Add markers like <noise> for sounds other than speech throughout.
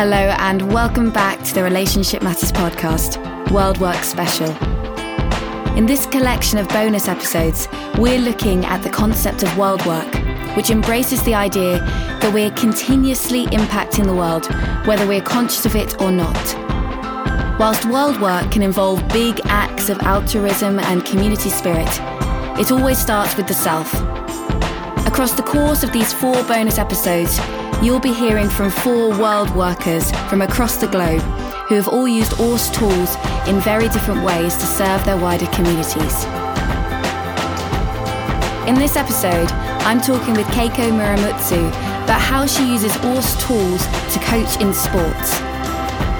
Hello, and welcome back to the Relationship Matters podcast, World Work Special. In this collection of bonus episodes, we're looking at the concept of world work, which embraces the idea that we're continuously impacting the world, whether we're conscious of it or not. Whilst world work can involve big acts of altruism and community spirit, it always starts with the self. Across the course of these four bonus episodes, you'll be hearing from four world workers from across the globe who have all used ORSC tools in very different ways to serve their wider communities. In this episode, I'm talking with Keiko Muramatsu about how she uses ORSC tools to coach in sports.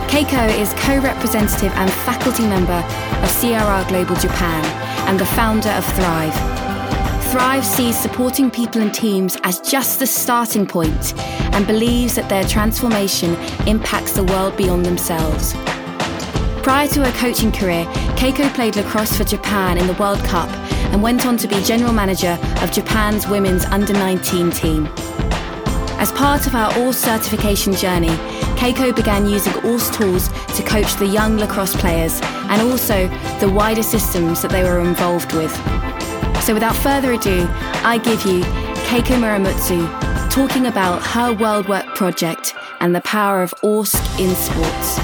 Keiko is co-representative and faculty member of CRR Global Japan and the founder of Thrive, Thrive sees supporting people and teams as just the starting point and believes that their transformation impacts the world beyond themselves. Prior to her coaching career, Keiko played lacrosse for Japan in the World Cup and went on to be general manager of Japan's women's under 19 team. As part of our ORSC certification journey, Keiko began using ORSC tools to coach the young lacrosse players and also the wider systems that they were involved with. So without further ado, I give you Keiko Muramatsu talking about her World Work project and the power of ORSC in sports.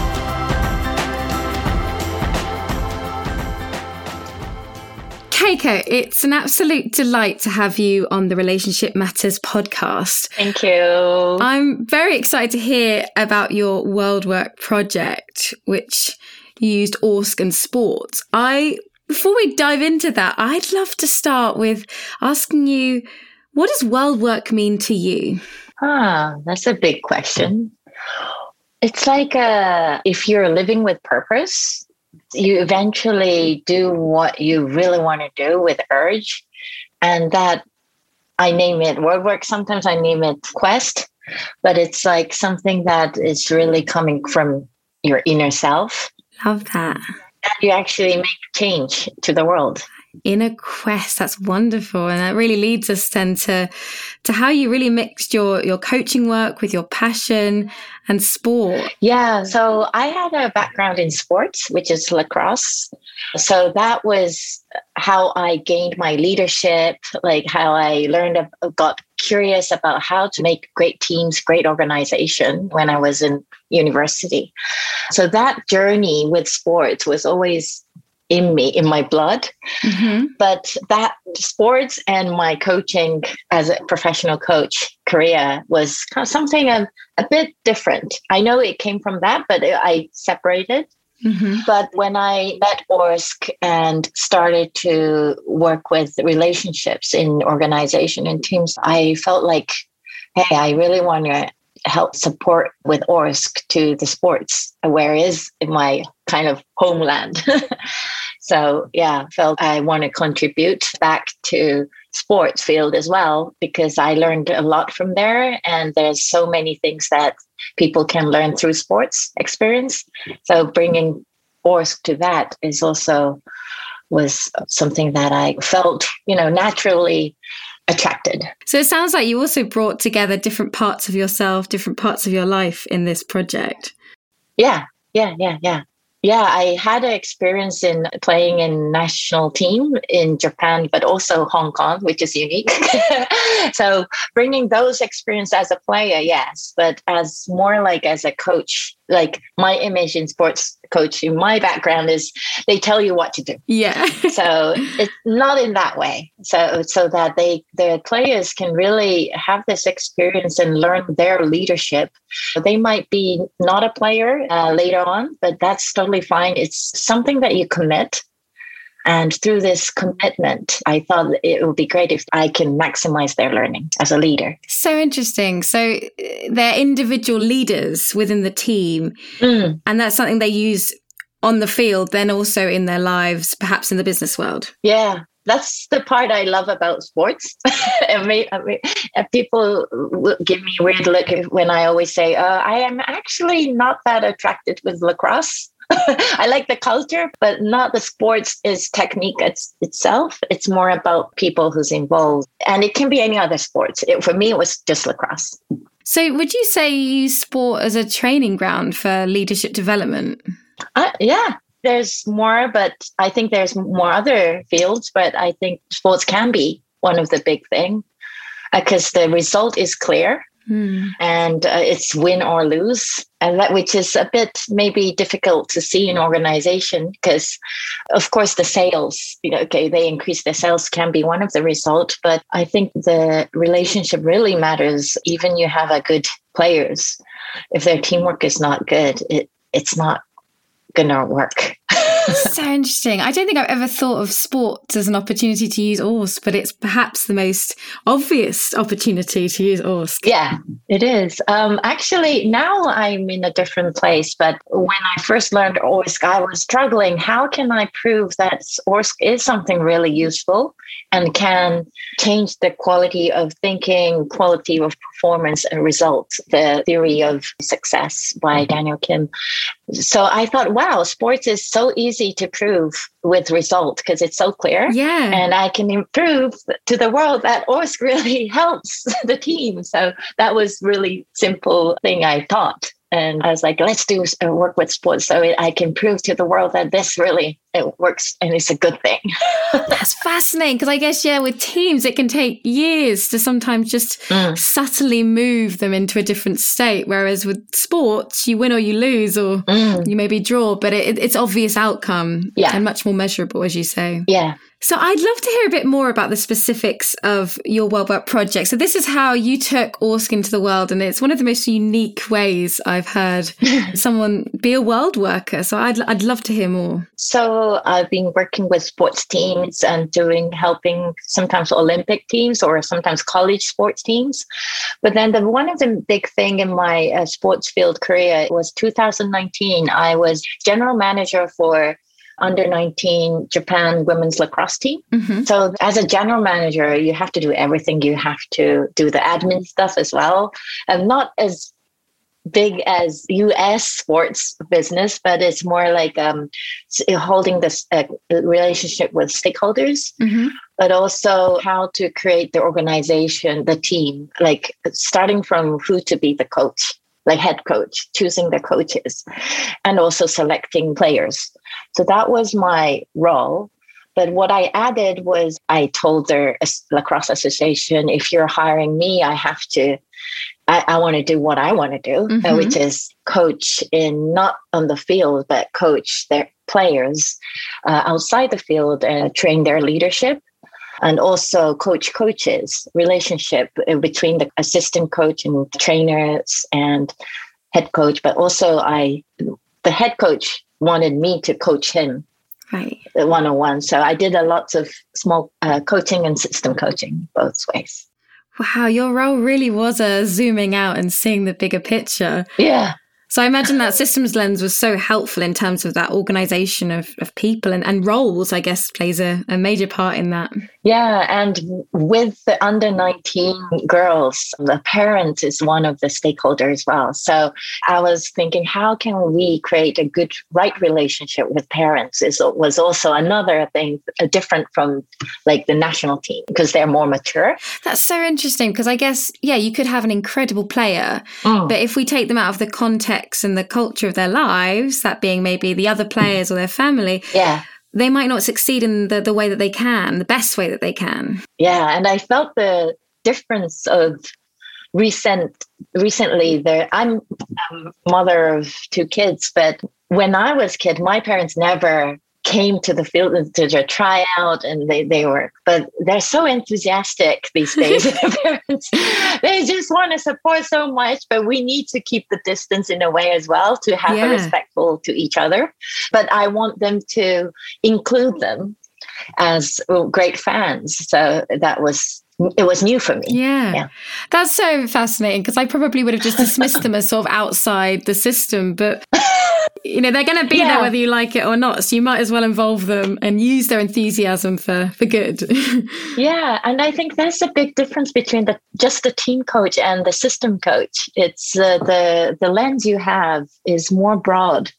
Keiko, it's an absolute delight to have you on the Relationship Matters podcast. Thank you. I'm very excited to hear about your World Work project, which used ORSC and sports. I before we dive into that, I'd love to start with asking you what does world work mean to you? Ah, that's a big question. It's like uh, if you're living with purpose, you eventually do what you really want to do with urge. And that I name it world work. Sometimes I name it quest, but it's like something that is really coming from your inner self. Love that you actually make change to the world inner quest. That's wonderful. And that really leads us then to to how you really mixed your your coaching work with your passion and sport. Yeah so i had a background in sports which is lacrosse. So that was how i gained my leadership like how i learned got curious about how to make great teams great organization when i was in university. So that journey with sports was always in me, in my blood. Mm-hmm. But that sports and my coaching as a professional coach career was kind of something a, a bit different. I know it came from that, but I separated. Mm-hmm. But when I met ORSC and started to work with relationships in organization and teams, I felt like, hey, I really want to help support with ORSC to the sports, whereas in my kind of homeland. <laughs> so yeah, felt I want to contribute back to sports field as well because I learned a lot from there and there's so many things that people can learn through sports experience. So bringing ORSC to that is also was something that I felt, you know, naturally attracted. So it sounds like you also brought together different parts of yourself, different parts of your life in this project. Yeah, yeah, yeah, yeah. Yeah, I had an experience in playing in national team in Japan, but also Hong Kong, which is unique. <laughs> so bringing those experience as a player, yes, but as more like as a coach, like my image in sports coaching, my background is they tell you what to do. Yeah. <laughs> so it's not in that way. So so that they the players can really have this experience and learn their leadership. They might be not a player uh, later on, but that's totally fine. It's something that you commit and through this commitment, I thought it would be great if I can maximize their learning as a leader. So interesting. So uh, they're individual leaders within the team, mm. and that's something they use on the field, then also in their lives, perhaps in the business world. Yeah, that's the part I love about sports. <laughs> I mean, I mean, people give me a weird look when I always say, uh, I am actually not that attracted with lacrosse. <laughs> I like the culture, but not the sports is technique it's, itself. It's more about people who's involved. And it can be any other sports. It, for me, it was just lacrosse. So, would you say you use sport as a training ground for leadership development? Uh, yeah, there's more, but I think there's more other fields. But I think sports can be one of the big thing because the result is clear Hmm. And uh, it's win or lose, and that which is a bit maybe difficult to see in organization because, of course, the sales, you know, okay, they increase their sales can be one of the results, but I think the relationship really matters. Even you have a good players, if their teamwork is not good, it it's not gonna work. So interesting. I don't think I've ever thought of sports as an opportunity to use ORSC, but it's perhaps the most obvious opportunity to use ORSC. Yeah, it is. Um, actually, now I'm in a different place, but when I first learned ORSC, I was struggling. How can I prove that ORSC is something really useful and can change the quality of thinking, quality of performance, and results? The theory of success by Daniel Kim. So I thought, wow, sports is so easy to prove with result because it's so clear. Yeah. And I can improve to the world that ORSC really <laughs> helps the team. So that was really simple thing I thought. And I was like, let's do uh, work with sports so I can prove to the world that this really it works and it's a good thing. <laughs> That's fascinating because I guess, yeah, with teams, it can take years to sometimes just mm. subtly move them into a different state. Whereas with sports, you win or you lose, or mm. you maybe draw, but it, it's obvious outcome yeah. and much more measurable, as you say. Yeah. So I'd love to hear a bit more about the specifics of your WorldWork project. So this is how you took ORSC into the world, and it's one of the most unique ways I've heard <laughs> someone be a world worker. So I'd I'd love to hear more. So I've been working with sports teams and doing helping sometimes Olympic teams or sometimes college sports teams. But then the one of the big thing in my uh, sports field career was 2019. I was general manager for under 19 Japan women's lacrosse team. Mm-hmm. So, as a general manager, you have to do everything. You have to do the admin stuff as well. And not as big as US sports business, but it's more like um, holding this uh, relationship with stakeholders, mm-hmm. but also how to create the organization, the team, like starting from who to be the coach like head coach, choosing the coaches, and also selecting players. So that was my role. But what I added was I told their lacrosse association, if you're hiring me, I have to, I, I want to do what I want to do, uh, mm-hmm. which is coach in not on the field, but coach their players uh, outside the field and train their leadership and also coach coaches relationship uh, between the assistant coach and trainers and head coach but also i the head coach wanted me to coach him right. one-on-one. So i did a lots of small uh, coaching and system coaching both ways. Wow your role really was a uh, zooming out and seeing the bigger picture. Yeah. So I imagine that systems lens was so helpful in terms of that organization of, of people and, and roles, I guess, plays a, a major part in that. Yeah. And with the under 19 girls, the parents is one of the stakeholders as well. So I was thinking, how can we create a good, right relationship with parents? Is was also another thing uh, different from like the national team because they're more mature. That's so interesting because I guess, yeah, you could have an incredible player, mm. but if we take them out of the context, and the culture of their lives, that being maybe the other players or their family, yeah. They might not succeed in the, the way that they can, the best way that they can. Yeah. And I felt the difference of recent recently there i'm a mother of two kids but when i was kid my parents never came to the field to, to try out and they, they were but they're so enthusiastic these days <laughs> parents. They just want to support so much but we need to keep the distance in a way as well to have yeah. a respectful to each other. But i want them to include them as great fans. So that was it was new for me. Yeah. yeah. That's so fascinating because I probably would have just dismissed them as sort of outside the system, but <laughs> you know, they're going to be yeah. there whether you like it or not. So you might as well involve them and use their enthusiasm for, for good. <laughs> yeah. And I think there's a big difference between the just the team coach and the system coach. It's uh, the, the lens you have is more broad.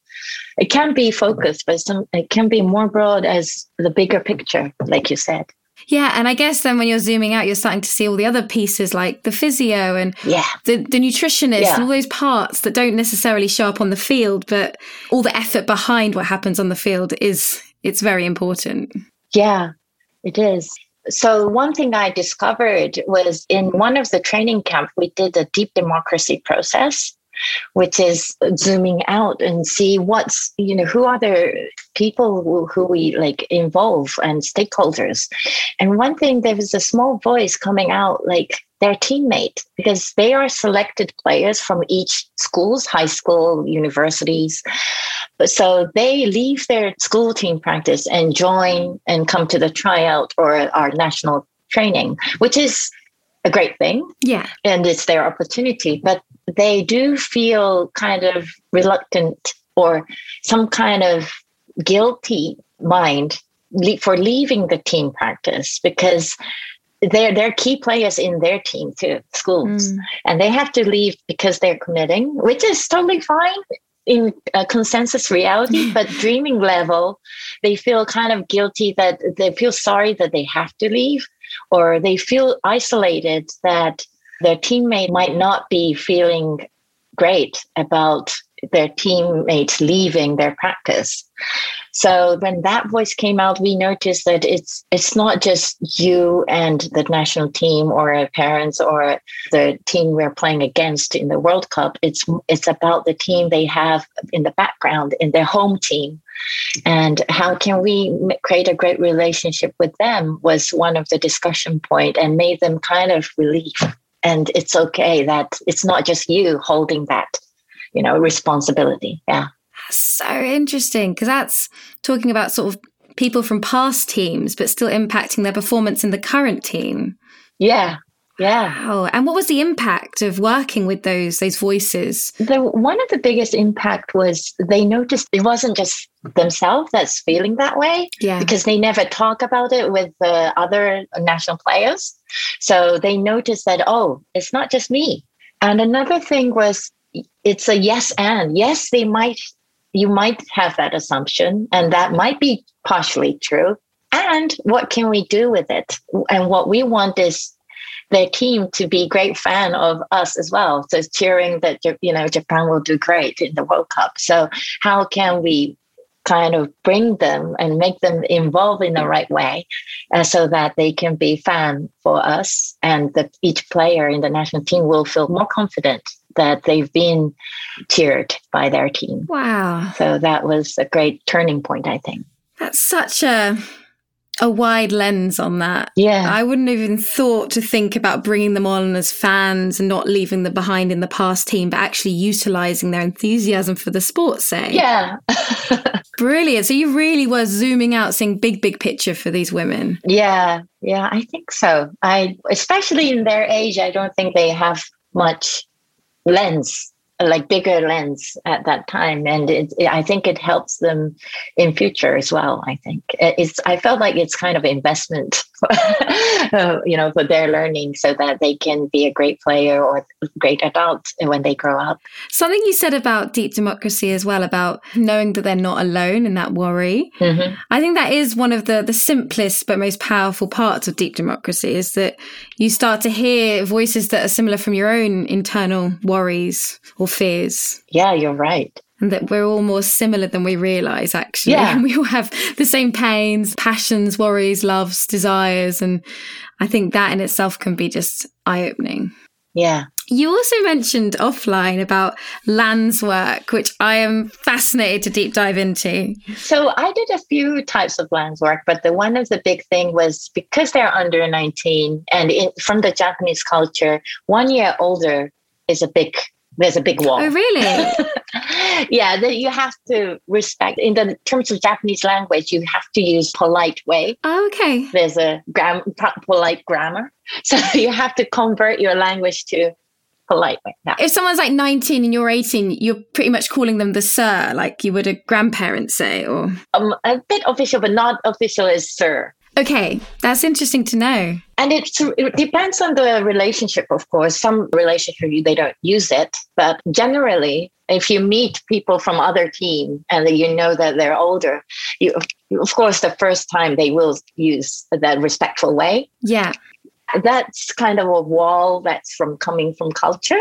It can be focused, but some, it can be more broad as the bigger picture, like you said. Yeah, and I guess then when you're zooming out, you're starting to see all the other pieces like the physio and yeah. the, the nutritionist yeah. and all those parts that don't necessarily show up on the field, but all the effort behind what happens on the field is it's very important. Yeah, it is. So one thing I discovered was in one of the training camp, we did a deep democracy process which is zooming out and see what's you know who are the people who, who we like involve and stakeholders. And one thing there was a small voice coming out like their teammate because they are selected players from each schools high school universities. So they leave their school team practice and join and come to the tryout or our national training which is a great thing. Yeah. And it's their opportunity. But they do feel kind of reluctant or some kind of guilty mind for leaving the team practice because they're they're key players in their team too schools mm. and they have to leave because they're committing which is totally fine in a consensus reality but dreaming level they feel kind of guilty that they feel sorry that they have to leave or they feel isolated that their teammate might not be feeling great about their teammates leaving their practice. So when that voice came out, we noticed that it's it's not just you and the national team or parents or the team we're playing against in the World Cup. It's it's about the team they have in the background in their home team, and how can we create a great relationship with them was one of the discussion point and made them kind of relief. And it's okay that it's not just you holding that you know, responsibility. Yeah. So interesting because that's talking about sort of people from past teams, but still impacting their performance in the current team. Yeah. Yeah. Wow. And what was the impact of working with those those voices? The one of the biggest impact was they noticed it wasn't just themselves that's feeling that way. Yeah. Because they never talk about it with the other national players. So they noticed that, oh, it's not just me. And another thing was it's a yes and. Yes they might you might have that assumption and that might be partially true. And what can we do with it? And what we want is their team to be great fan of us as well. So cheering that you know japan will do great in the world cup. So how can we kind of bring them and make them involved in the right way uh, so that they can be fan for us and that each player in the national team will feel more confident that they've been cheered by their team. Wow. So that was a great turning point, I think. That's such a a wide lens on that. Yeah. I wouldn't even thought to think about bringing them on as fans and not leaving them behind in the past team, but actually utilizing their enthusiasm for the sport, say. Yeah. <laughs> Brilliant. So you really were zooming out, seeing big, big picture for these women. Yeah. Yeah, I think so. I especially in their age, I don't think they have much lens like bigger lens at that time. And it, it, i think it helps them in future as well i think. It's i felt like it's kind of investment <laughs> you know for their learning so that they can be a great player or great adult when they grow up something you said about deep democracy as well about knowing that they're not alone in that worry mm-hmm. i think that is one of the the simplest but most powerful parts of deep democracy is that you start to hear voices that are similar from your own internal worries or fears. Yeah, you're right. And that we're all more similar than we realize, actually. Yeah. And <laughs> we all have the same pains, passions, worries, loves, desires. And I think that in itself can be just eye opening. Yeah. You also mentioned offline about lands work, which I am fascinated to deep dive into. So I did a few types of lands work, but the one of the big thing was because they're under 19 and in, from the Japanese culture, one year older is a big there's a big wall. Oh, really? <laughs> yeah, that you have to respect. In the terms of Japanese language, you have to use polite way. Oh, okay. There's a gram- polite grammar, <laughs> so you have to convert your language to polite way. Now. If someone's like 19 and you're 18, you're pretty much calling them the sir, like you would a grandparent say, or um, a bit official, but not official is sir. Okay, that's interesting to know. And it's, it depends on the relationship, of course. Some relationship they don't use it, but generally if you meet people from other team and you know that they're older, you of course the first time they will use that respectful way. Yeah. That's kind of a wall that's from coming from culture.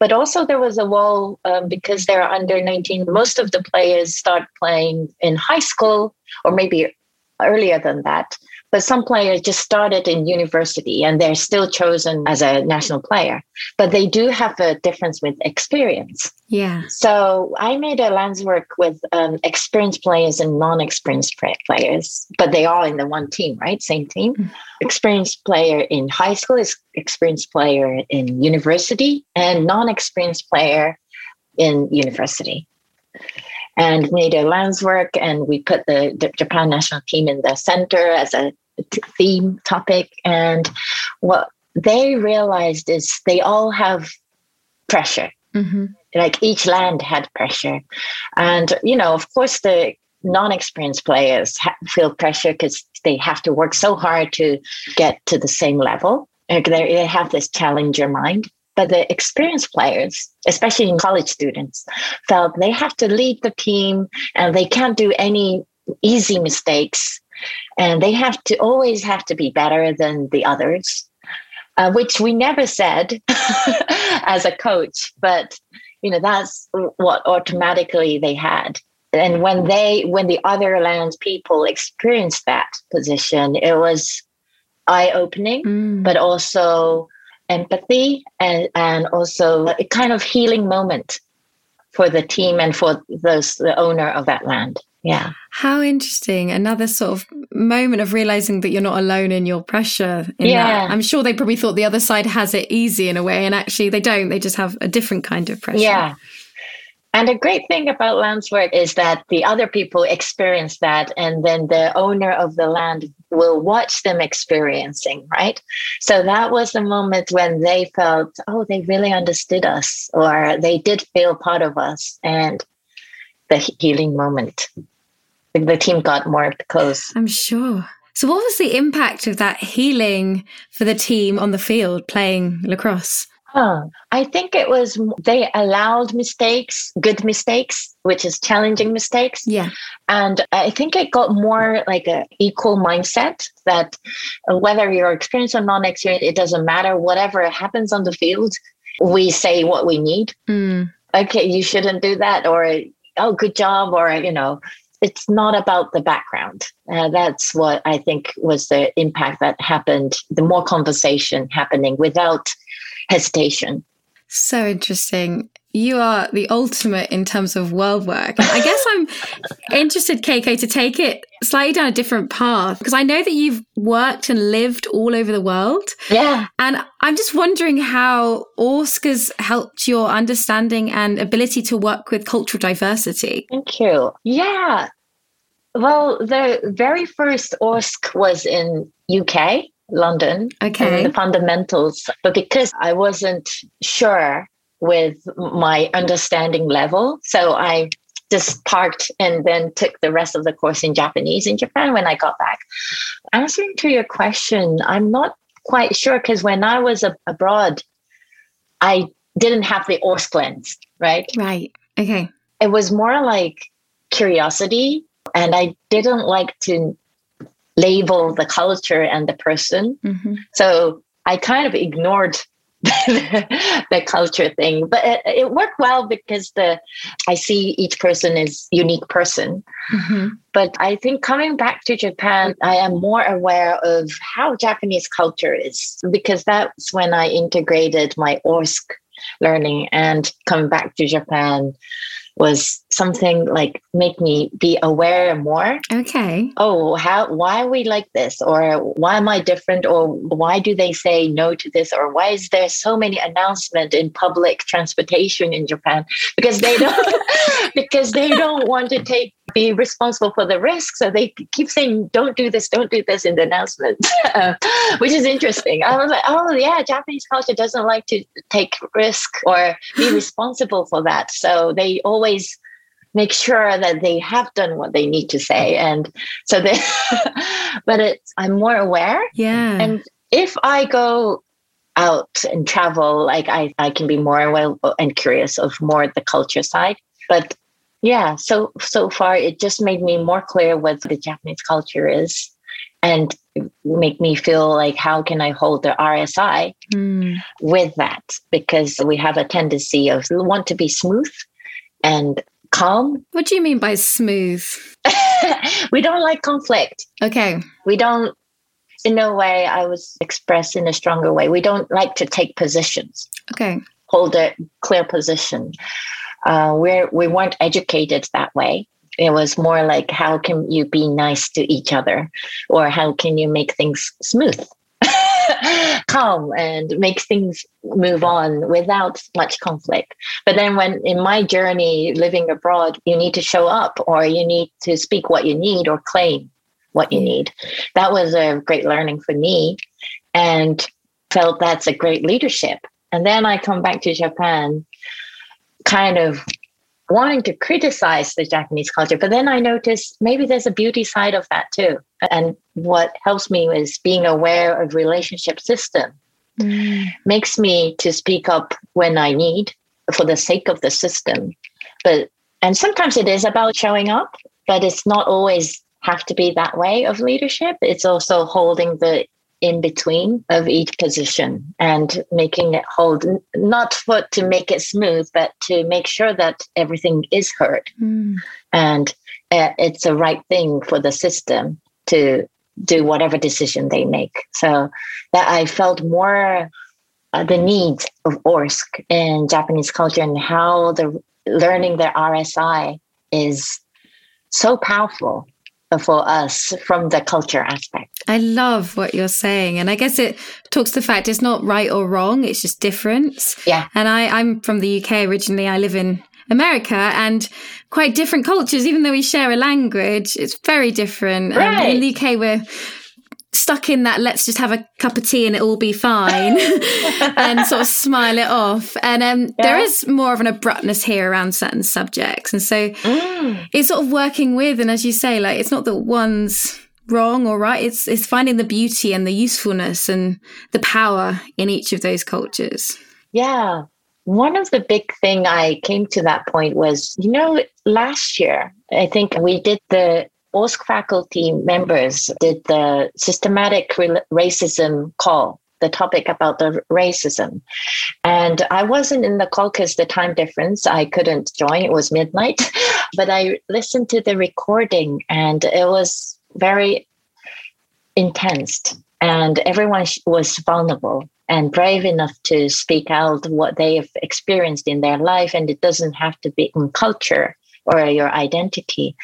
But also there was a wall um, because they're under 19. Most of the players start playing in high school or maybe earlier than that. But some players just started in university and they're still chosen as a national player. But they do have a difference with experience. Yeah. So I made a lens work with um, experienced players and non-experienced players, but they all in the one team, right? Same team. Mm-hmm. Experienced player in high school is experienced player in university, and non-experienced player in university and made a lands work and we put the, the, Japan national team in the center as a theme topic. And what they realized is they all have pressure. Mm-hmm. Like each land had pressure. And, you know, of course, the non experienced players ha- feel pressure because they have to work so hard to get to the same level. They have this challenger mind. But the experienced players, especially in college students, felt they have to lead the team and they can't do any easy mistakes. And they have to always have to be better than the others, uh, which we never said <laughs> as a coach. But, you know, that's what automatically they had and when they when the other lands people experienced that position it was eye opening mm. but also empathy and, and also a kind of healing moment for the team and for those the owner of that land. Yeah. How interesting. Another sort of moment of realizing that you're not alone in your pressure. In yeah. That. I'm sure they probably thought the other side has it easy in a way, and actually they don't. They just have a different kind of pressure. Yeah. And a great thing about lands work is that the other people experience that, and then the owner of the land will watch them experiencing, right? So that was the moment when they felt, oh, they really understood us, or they did feel part of us, and the healing moment. The team got more close. I'm sure. So, what was the impact of that healing for the team on the field playing lacrosse? Oh, I think it was they allowed mistakes, good mistakes, which is challenging mistakes. Yeah. And I think it got more like a equal mindset that whether you're experienced or non-experienced, it doesn't matter. Whatever happens on the field, we say what we need. Mm. Okay, you shouldn't do that, or oh, good job, or you know, it's not about the background. Uh, that's what I think was the impact that happened. The more conversation happening without hesitation. So interesting. You are the ultimate in terms of world work. I guess I'm interested, Keiko, to take it slightly down a different path because I know that you've worked and lived all over the world. Yeah. And I'm just wondering how ORSC's helped your understanding and ability to work with cultural diversity. Thank you. Yeah. Well, the very first ORSC was in UK London. Okay. the fundamentals. But because I wasn't sure with my understanding level, so I just parked and then took the rest of the course in Japanese in Japan when I got back. Answering to your question, I'm not quite sure because when I was abroad, I didn't have the ORSC lens, right? Right. Okay. It was more like curiosity, and I didn't like to label the culture and the person. Mm-hmm. So I kind of ignored <laughs> the culture thing, but it, it, worked well because the I see each person is unique person. Mm-hmm. But I think coming back to Japan, I am more aware of how Japanese culture is because that's when I integrated my ORSC learning and come back to Japan was something like make me be aware more. Okay. Oh, how why are we like this? Or why am I different? Or why do they say no to this? Or why is there so many announcement in public transportation in Japan? Because they don't <laughs> because they don't want to take be responsible for the risk. So they keep saying, don't do this, don't do this in the announcements, <laughs> which is interesting. I was like, oh, yeah, Japanese culture doesn't like to take risk or be <laughs> responsible for that. So they always make sure that they have done what they need to say. And so they, <laughs> but it's, I'm more aware. Yeah. And if I go out and travel, like I, I can be more aware and curious of more the culture side. But yeah, so so far it just made me more clear what the Japanese culture is and make me feel like how can I hold the RSI mm. with that? Because we have a tendency of we want to be smooth and calm. What do you mean by smooth? <laughs> we don't like conflict. Okay. We don't in a way I was expressed in a stronger way. We don't like to take positions. Okay. Hold a clear position. Uh, we're we weren't educated that way. It was more like how can you be nice to each other, or how can you make things smooth, <laughs> calm, and make things move on without much conflict. But then, when in my journey living abroad, you need to show up, or you need to speak what you need, or claim what you need. That was a great learning for me and felt that's a great leadership. And then I come back to Japan kind of wanting to criticize the Japanese culture. But then I noticed maybe there's a beauty side of that too. And what helps me is being aware of relationship system. Mm. Makes me to speak up when I need for the sake of the system. But and sometimes it is about showing up, but it's not always have to be that way of leadership. It's also holding the in between of each position and making it hold not for to make it smooth but to make sure that everything is heard mm. and uh, it's the right thing for the system to do whatever decision they make so that i felt more uh, the needs of ORSC in japanese culture and how the learning their rsi is so powerful for us from the culture aspect. I love what you're saying. And I guess it talks to the fact it's not right or wrong, it's just difference. Yeah. And I, I'm from the UK originally. I live in America and quite different cultures, even though we share a language, it's very different. Right. Um, in the UK, we're stuck in that let's just have a cup of tea and it'll be fine <laughs> and sort of smile it off and um, yeah. there is more of an abruptness here around certain subjects and so mm. it's sort of working with and as you say like it's not that one's wrong or right it's it's finding the beauty and the usefulness and the power in each of those cultures yeah one of the big thing i came to that point was you know last year i think we did the ORSC faculty members did the systematic racism call, the topic about the racism. And I wasn't in the call because the time difference, I couldn't join. It was midnight. <laughs> but I listened to the recording and it was very intense. And everyone was vulnerable and brave enough to speak out what they have experienced in their life. And it doesn't have to be in culture or your identity.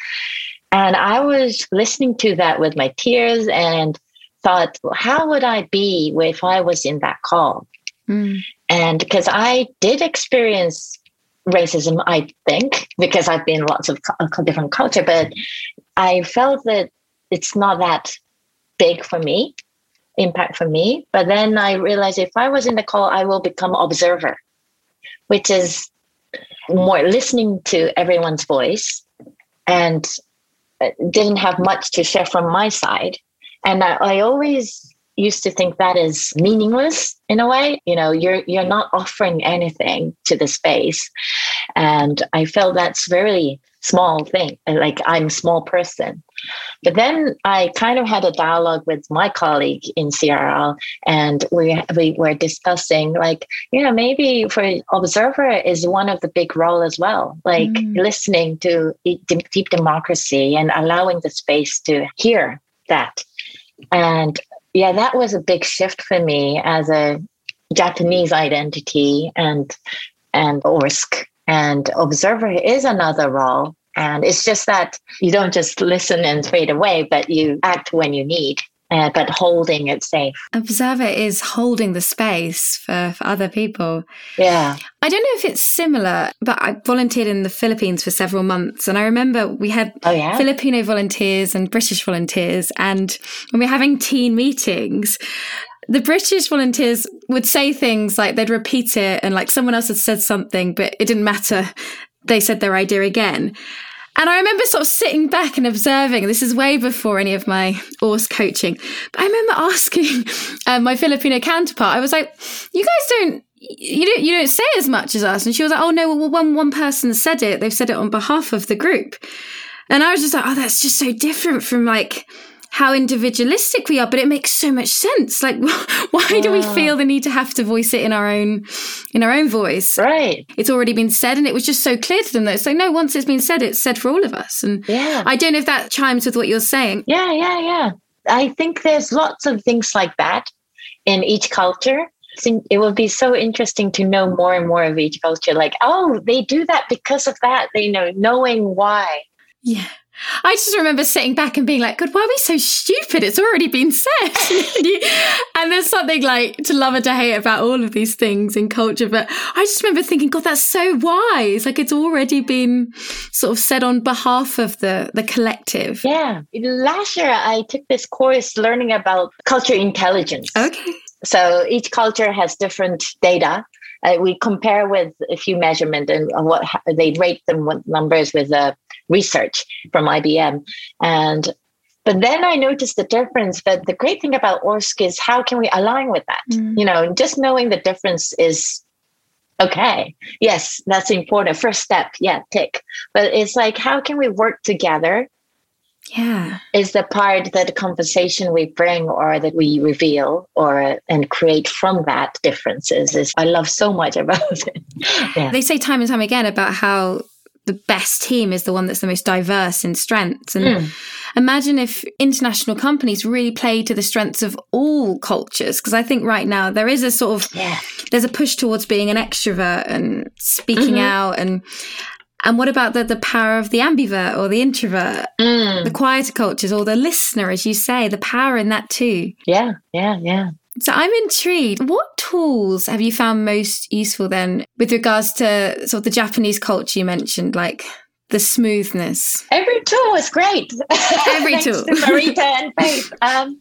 And I was listening to that with my tears and thought, well, how would I be if I was in that call? Mm. And because I did experience racism, I think, because I've been in lots of different culture, but I felt that it's not that big for me, impact for me. But then I realized if I was in the call, I will become observer, which is more listening to everyone's voice and didn't have much to share from my side. And I, I always used to think that is meaningless in a way you know you're you're not offering anything to the space and i felt that's very small thing like i'm a small person but then i kind of had a dialogue with my colleague in CRR and we we were discussing like you know maybe for observer is one of the big role as well like mm. listening to deep democracy and allowing the space to hear that and yeah, that was a big shift for me as a Japanese identity and and ORSC. And observer is another role. And it's just that you don't just listen and fade away, but you act when you need uh, but holding it safe. Observer is holding the space for, for other people. Yeah. I don't know if it's similar, but I volunteered in the Philippines for several months. And I remember we had oh, yeah? Filipino volunteers and British volunteers. And when we were having teen meetings, the British volunteers would say things like they'd repeat it and like someone else had said something, but it didn't matter. They said their idea again. And I remember sort of sitting back and observing. This is way before any of my ORSC coaching. But I remember asking um, <laughs> my Filipino counterpart, I was like, you guys don't you don't you don't say as much as us and she was like oh no well one one person said it they've said it on behalf of the group and i was just like oh that's just so different from like how individualistic we are, but it makes so much sense. Like, <laughs> why yeah. do we feel the need to have to voice it in our own, in our own voice? Right. It's already been said, and it was just so clear to them that it's like, no, once it's been said, it's said for all of us. And yeah, I don't know if that chimes with what you're saying. Yeah, yeah, yeah. I think there's lots of things like that in each culture. It will be so interesting to know more and more of each culture. Like, oh, they do that because of that. They know knowing why. Yeah. I just remember sitting back and being like, God, why are we so stupid? It's already been said. <laughs> and there's something like to love or to hate about all of these things in culture. But I just remember thinking, God, that's so wise. Like it's already been sort of said on behalf of the, the collective. Yeah. Last year, I took this course learning about culture intelligence. Okay. So each culture has different data uh, we compare with a few measurement and what they rate them with numbers with uh, research from IBM. And but then I noticed the difference. But the great thing about ORSC is how can we align with that? Mm. You know, just knowing the difference is okay. Yes, that's important. First step, yeah, tick. But it's like how can we work together yeah is the part that the conversation we bring or that we reveal or and create from that differences is i love so much about <laughs> it yeah. they say time and time again about how the best team is the one that's the most diverse in strengths and mm. imagine if international companies really play to the strengths of all cultures because i think right now there is a sort of yeah. there's a push towards being an extrovert and speaking mm-hmm. out and and what about the, the power of the ambivert or the introvert, mm. the quieter cultures or the listener, as you say, the power in that too? Yeah, yeah, yeah. So I'm intrigued. What tools have you found most useful then with regards to sort of the Japanese culture you mentioned, like the smoothness? Every tool is great. <laughs> Every tool. To Marita and Faith. Um,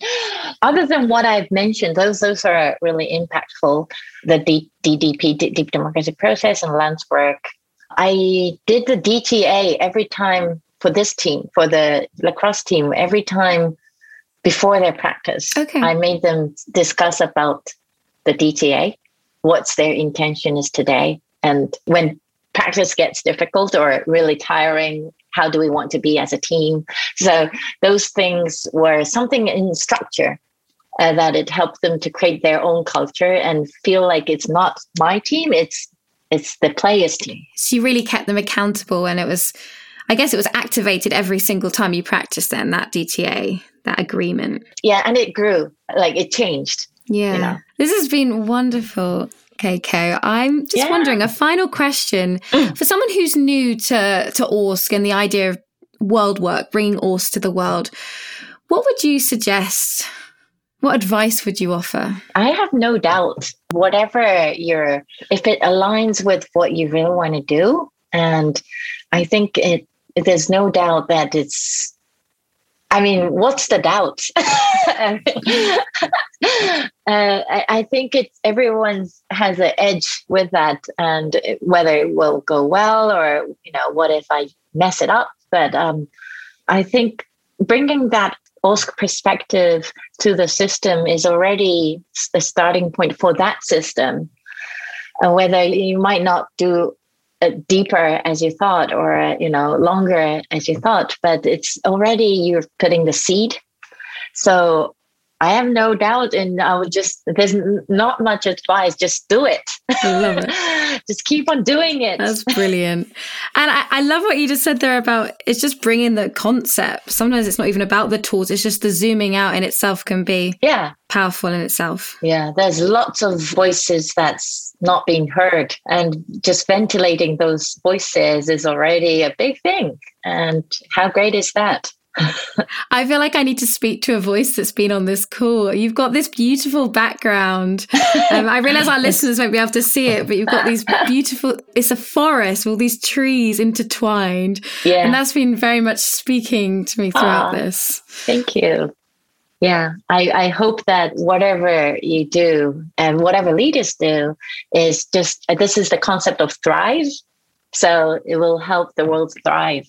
other than what I've mentioned, those those are really impactful. The D- DDP, Deep Democratic Process, and Lands work I did the DTA every time for this team, for the lacrosse team, every time before their practice. Okay. I made them discuss about the DTA, what's their intention is today. And when practice gets difficult or really tiring, how do we want to be as a team? So those things were something in structure uh, that it helped them to create their own culture and feel like it's not my team, it's it's the players team. You really kept them accountable and it was I guess it was activated every single time you practiced then that DTA, that agreement. Yeah, and it grew. Like it changed. Yeah. You know? This has been wonderful. Keiko, I'm just yeah. wondering a final question mm. for someone who's new to to ORSC and the idea of world work, bringing ORSC to the world. What would you suggest what advice would you offer? I have no doubt, whatever your, if it aligns with what you really want to do, and I think it, there's no doubt that it's, I mean, what's the doubt? <laughs> <laughs> uh, I, I, think it's everyone has an edge with that, and whether it will go well or you know, what if I mess it up? But um, I think bringing that ORSC perspective to the system is already the starting point for that system. Uh, whether you might not do deeper as you thought or uh, you know longer as you thought, but it's already you're putting the seed. So I have no doubt, and I would just there's not much advice. Just do it. I love it. <laughs> just keep on doing it. That's brilliant. And I, I love what you just said there about it's just bringing the concept. Sometimes it's not even about the tools. It's just the zooming out in itself can be yeah powerful in itself. Yeah, there's lots of voices that's not being heard, and just ventilating those voices is already a big thing. And how great is that? I feel like I need to speak to a voice that's been on this call. You've got this beautiful background. <laughs> Um, I realize our listeners won't be able to see it, but you've got these <laughs> beautiful, it's a forest with all these trees intertwined. Yeah. And that's been very much speaking to me throughout Aww, this. Thank you. Yeah, I, I hope that whatever you do and whatever leaders do is just this is the concept of thrive. So it will help the world thrive.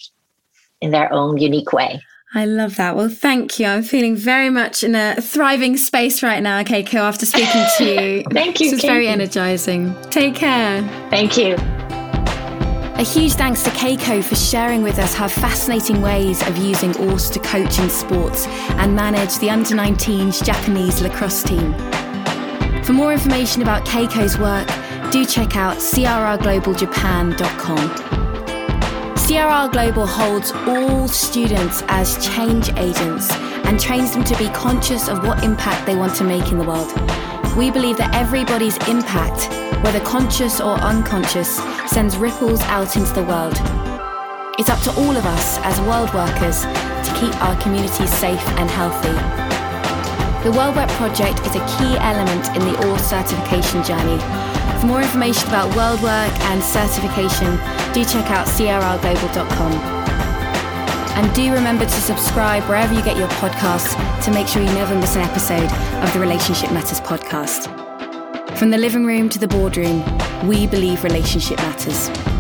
in their own unique way. I love that. Well, thank you. I'm feeling very much in a thriving space right now, Keiko, after speaking to you. <laughs> thank you. This is very energizing. Take care. Thank you. A huge thanks to Keiko for sharing with us her fascinating ways of using ORSC to coach in sports and manage the under 19s Japanese lacrosse team. For more information about Keiko's work, do check out crrglobaljapan.com. CRR Global holds all students as change agents and trains them to be conscious of what impact they want to make in the world. We believe that everybody's impact, whether conscious or unconscious, sends ripples out into the world. It's up to all of us as world workers to keep our communities safe and healthy. The Worldwork Project is a key element in the ORSC certification journey. For more information about World Work and certification, do check out crrglobal.com. And do remember to subscribe wherever you get your podcasts to make sure you never miss an episode of the Relationship Matters podcast. From the living room to the boardroom, we believe relationship matters.